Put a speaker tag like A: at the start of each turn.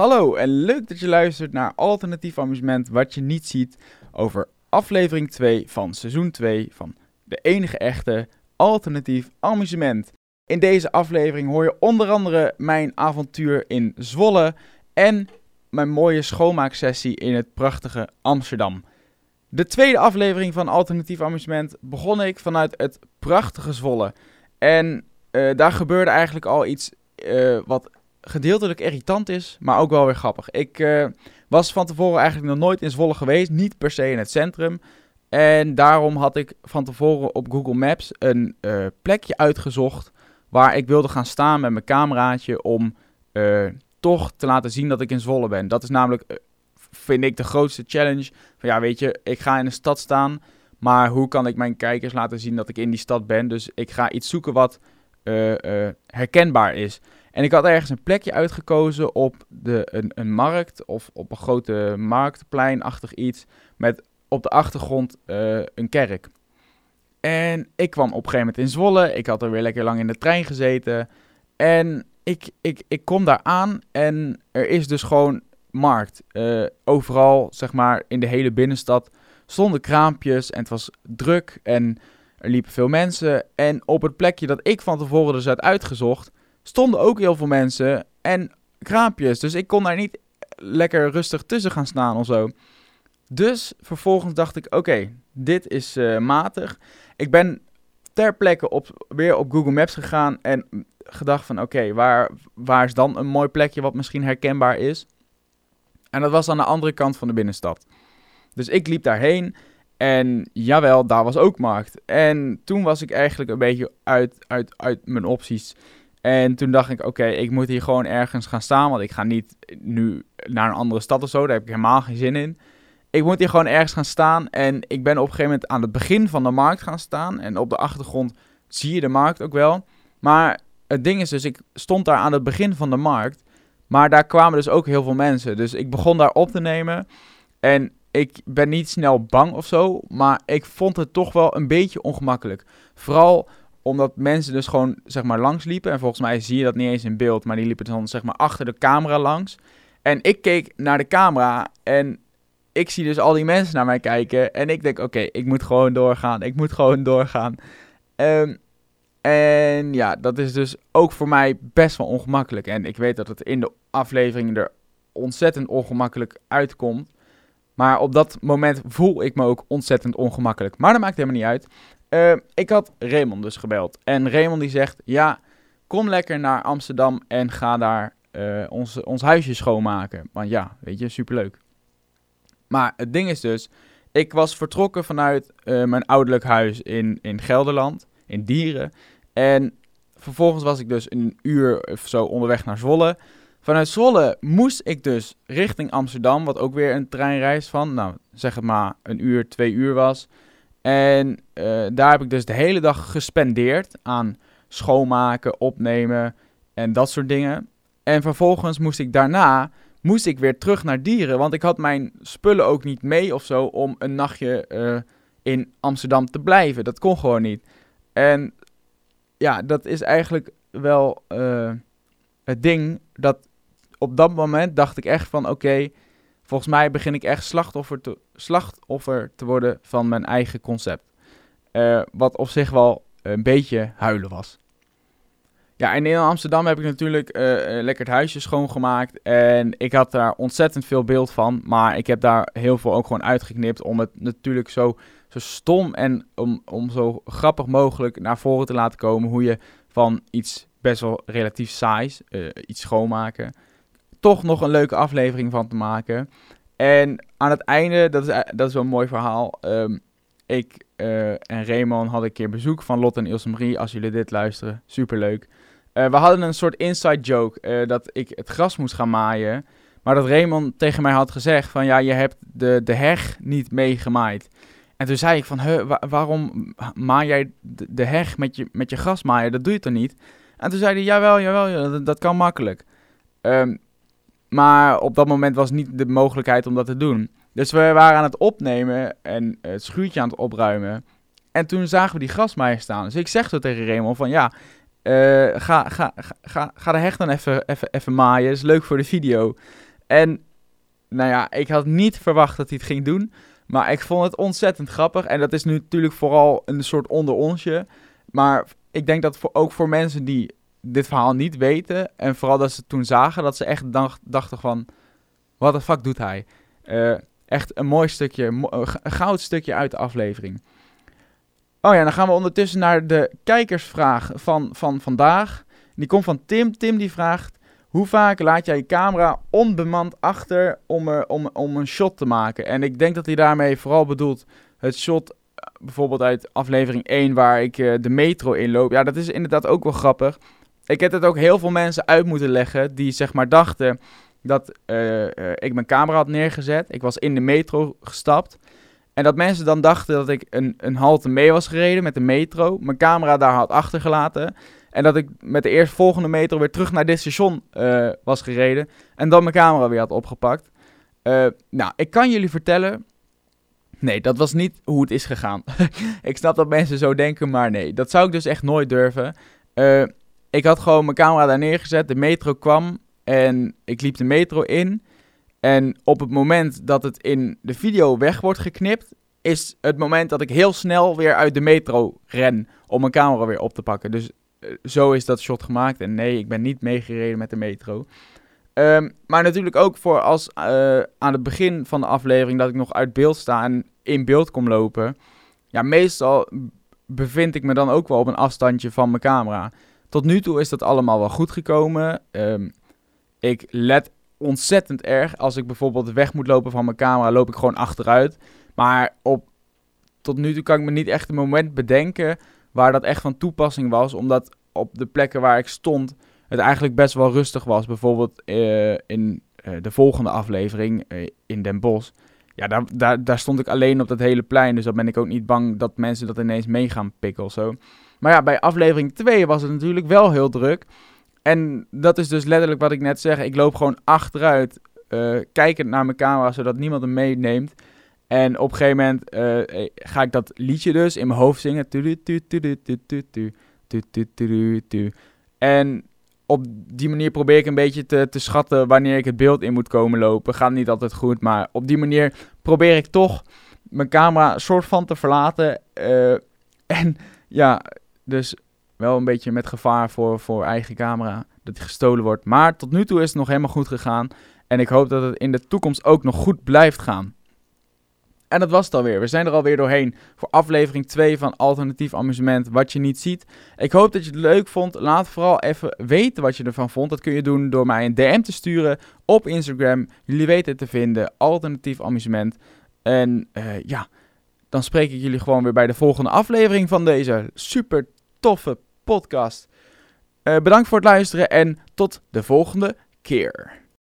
A: Hallo en leuk dat je luistert naar Alternatief Amusement wat je niet ziet over aflevering 2 van seizoen 2 van de enige echte Alternatief Amusement. In deze aflevering hoor je onder andere mijn avontuur in Zwolle en mijn mooie schoonmaaksessie in het prachtige Amsterdam. De tweede aflevering van Alternatief Amusement begon ik vanuit het prachtige Zwolle. En eh, daar gebeurde eigenlijk al iets uh, wat gedeeltelijk irritant is, maar ook wel weer grappig. Ik uh, was van tevoren eigenlijk nog nooit in Zwolle geweest, niet per se in het centrum. En daarom had ik van tevoren op Google Maps een uh, plekje uitgezocht waar ik wilde gaan staan met mijn cameraatje om uh, toch te laten zien dat ik in Zwolle ben. Dat is namelijk, vind ik, de grootste challenge. Van ja, weet je, ik ga in een stad staan, maar hoe kan ik mijn kijkers laten zien dat ik in die stad ben? Dus ik ga iets zoeken wat herkenbaar is. En ik had ergens een plekje uitgekozen op de, een, een markt of op een grote marktpleinachtig iets met op de achtergrond uh, een kerk. En ik kwam op een gegeven moment in Zwolle. Ik had er weer lekker lang in de trein gezeten. En ik, ik, ik kom daar aan en er is dus gewoon markt. Overal, zeg maar, in de hele binnenstad stonden kraampjes en het was druk en er liepen veel mensen. En op het plekje dat ik van tevoren dus had uitgezocht, stonden ook heel veel mensen en kraampjes. Dus ik kon daar niet lekker rustig tussen gaan staan of zo. Dus vervolgens dacht ik, oké, dit is uh, matig. Ik ben ter plekke op, weer op Google Maps gegaan en gedacht van, oké, waar, waar is dan een mooi plekje wat misschien herkenbaar is? En dat was aan de andere kant van de binnenstad. Dus ik liep daarheen en jawel, daar was ook markt. En toen was ik eigenlijk een beetje uit, uit, uit mijn opties. En toen dacht ik, oké, ik moet hier gewoon ergens gaan staan. Want ik ga niet nu naar een andere stad of zo. Daar heb ik helemaal geen zin in. Ik moet hier gewoon ergens gaan staan. En ik ben op een gegeven moment aan het begin van de markt gaan staan. En op de achtergrond zie je de markt ook wel. Maar het ding is dus, ik stond daar aan het begin van de markt. Maar daar kwamen dus ook heel veel mensen. Dus ik begon daar op te nemen. En ik ben niet snel bang of zo. Maar ik vond het toch wel een beetje ongemakkelijk. Vooral omdat mensen dus gewoon, zeg maar, langs liepen. En volgens mij zie je dat niet eens in beeld, maar die liepen dan, zeg maar, achter de camera langs. En ik keek naar de camera en ik zie dus al die mensen naar mij kijken. En ik denk, oké, ik moet gewoon doorgaan. Ik moet gewoon doorgaan. Um, en ja, dat is dus ook voor mij best wel ongemakkelijk. En ik weet dat het in de aflevering er ontzettend ongemakkelijk uitkomt. Maar op dat moment voel ik me ook ontzettend ongemakkelijk. Maar dat maakt helemaal niet uit. Uh, ik had Raymond dus gebeld. En Raymond die zegt, ja, kom lekker naar Amsterdam en ga daar uh, ons, ons huisje schoonmaken. Want ja, weet je, superleuk. Maar het ding is dus, ik was vertrokken vanuit uh, mijn ouderlijk huis in, in Gelderland, in Dieren. En vervolgens was ik dus een uur of zo onderweg naar Zwolle. Vanuit Zwolle moest ik dus richting Amsterdam, wat ook weer een treinreis van, nou zeg het maar, een uur, twee uur was. En uh, daar heb ik dus de hele dag gespendeerd aan schoonmaken, opnemen en dat soort dingen. En vervolgens moest ik daarna moest ik weer terug naar Dieren, want ik had mijn spullen ook niet mee of zo om een nachtje uh, in Amsterdam te blijven. Dat kon gewoon niet. En ja, dat is eigenlijk wel uh, het ding dat op dat moment dacht ik echt van oké, Volgens mij begin ik echt slachtoffer te, slachtoffer te worden van mijn eigen concept. Uh, wat op zich wel een beetje huilen was. Ja, en in Amsterdam heb ik natuurlijk uh, lekker het huisje schoongemaakt. En ik had daar ontzettend veel beeld van. Maar ik heb daar heel veel ook gewoon uitgeknipt. Om het natuurlijk zo, zo stom en om, om zo grappig mogelijk naar voren te laten komen. Hoe je van iets best wel relatief saais, iets schoonmaken, toch nog een leuke aflevering van te maken. En aan het einde, dat is, dat is wel een mooi verhaal. Um, ik uh, en Raymond hadden een keer bezoek van Lot en Ilse Marie. Als jullie dit luisteren, superleuk. Uh, we hadden een soort inside joke dat ik het gras moest gaan maaien. Maar dat Raymond tegen mij had gezegd van ja, je hebt de, de heg niet meegemaaid. En toen zei ik van, waarom maai jij de, heg met je, met je grasmaaier? Dat doe je toch niet? En toen zei hij, jawel, jawel, dat, dat kan makkelijk. Um, maar op dat moment was niet de mogelijkheid om dat te doen. Dus we waren aan het opnemen en het schuurtje aan het opruimen. En toen zagen we die grasmaaier staan. Dus ik zeg zo tegen Raymond van ja, uh, ga, ga, ga, ga de hecht dan even, even, even maaien. is leuk voor de video. En nou ja, ik had niet verwacht dat hij het ging doen. Maar ik vond het ontzettend grappig. En dat is nu natuurlijk vooral een soort onder onsje. Maar ik denk dat voor, ook voor mensen die dit verhaal niet weten. En vooral dat ze toen zagen, dat ze echt dachten van... Wat de fuck doet hij? Uh, echt een mooi stukje, een goud stukje uit de aflevering. Oh ja, dan gaan we ondertussen naar de kijkersvraag van, van vandaag. Die komt van Tim. Tim die vraagt... Hoe vaak laat jij je camera onbemand achter om, er, om, om een shot te maken? En ik denk dat hij daarmee vooral bedoelt het shot eh, bijvoorbeeld uit aflevering 1 waar ik uh, de metro inloop. Ja, dat is inderdaad ook wel grappig. Ik heb het ook heel veel mensen uit moeten leggen die zeg maar dachten dat uh, ik mijn camera had neergezet. Ik was in de metro gestapt. En dat mensen dan dachten dat ik een, een halte mee was gereden met de metro. Mijn camera daar had achtergelaten. En dat ik met de eerstvolgende metro weer terug naar dit station uh, was gereden. En dan mijn camera weer had opgepakt. Nou, ik kan jullie vertellen. Nee, dat was niet hoe het is gegaan. ik snap dat mensen zo denken, maar nee. Dat zou ik dus echt nooit durven. Uh, ik had gewoon mijn camera daar neergezet. De metro kwam. En ik liep de metro in. En op het moment dat het in de video weg wordt geknipt, is het moment dat ik heel snel weer uit de metro ren om mijn camera weer op te pakken. Dus uh, zo is dat shot gemaakt. En nee, ik ben niet meegereden met de metro. Um, maar natuurlijk ook voor als uh, aan het begin van de aflevering dat ik nog uit beeld sta en in beeld kom lopen. Ja, meestal bevind ik me dan ook wel op een afstandje van mijn camera. Tot nu toe is dat allemaal wel goed gekomen. Um, ik let ontzettend erg. Als ik bijvoorbeeld weg moet lopen van mijn camera, loop ik gewoon achteruit. Maar op, tot nu toe kan ik me niet echt een moment bedenken waar dat echt van toepassing was. Omdat op de plekken waar ik stond het eigenlijk best wel rustig was. Bijvoorbeeld uh, in uh, de volgende aflevering uh, in Den Bosch. Ja, daar, daar, daar stond ik alleen op dat hele plein. Dus dan ben ik ook niet bang dat mensen dat ineens mee gaan pikken of zo. Maar ja, bij aflevering 2 was het natuurlijk wel heel druk. En dat is dus letterlijk wat ik net zeg. Ik loop gewoon achteruit, uh, kijkend naar mijn camera, zodat niemand hem meeneemt. En op een gegeven moment uh, ga ik dat liedje dus in mijn hoofd zingen. En op die manier probeer ik een beetje te, te schatten wanneer ik het beeld in moet komen lopen. Gaat niet altijd goed, maar op die manier probeer ik toch mijn camera soort van te verlaten. Uh, en ja, dus wel een beetje met gevaar voor, voor eigen camera. Dat die gestolen wordt. Maar tot nu toe is het nog helemaal goed gegaan. En ik hoop dat het in de toekomst ook nog goed blijft gaan. En dat was het alweer. We zijn er alweer doorheen voor aflevering 2 van Alternatief Amusement, wat je niet ziet. Ik hoop dat je het leuk vond. Laat vooral even weten wat je ervan vond. Dat kun je doen door mij een DM te sturen op Instagram. Jullie weten het te vinden, Alternatief Amusement. En uh, ja, dan spreek ik jullie gewoon weer bij de volgende aflevering van deze super toffe podcast. Uh, bedankt voor het luisteren en tot de volgende keer.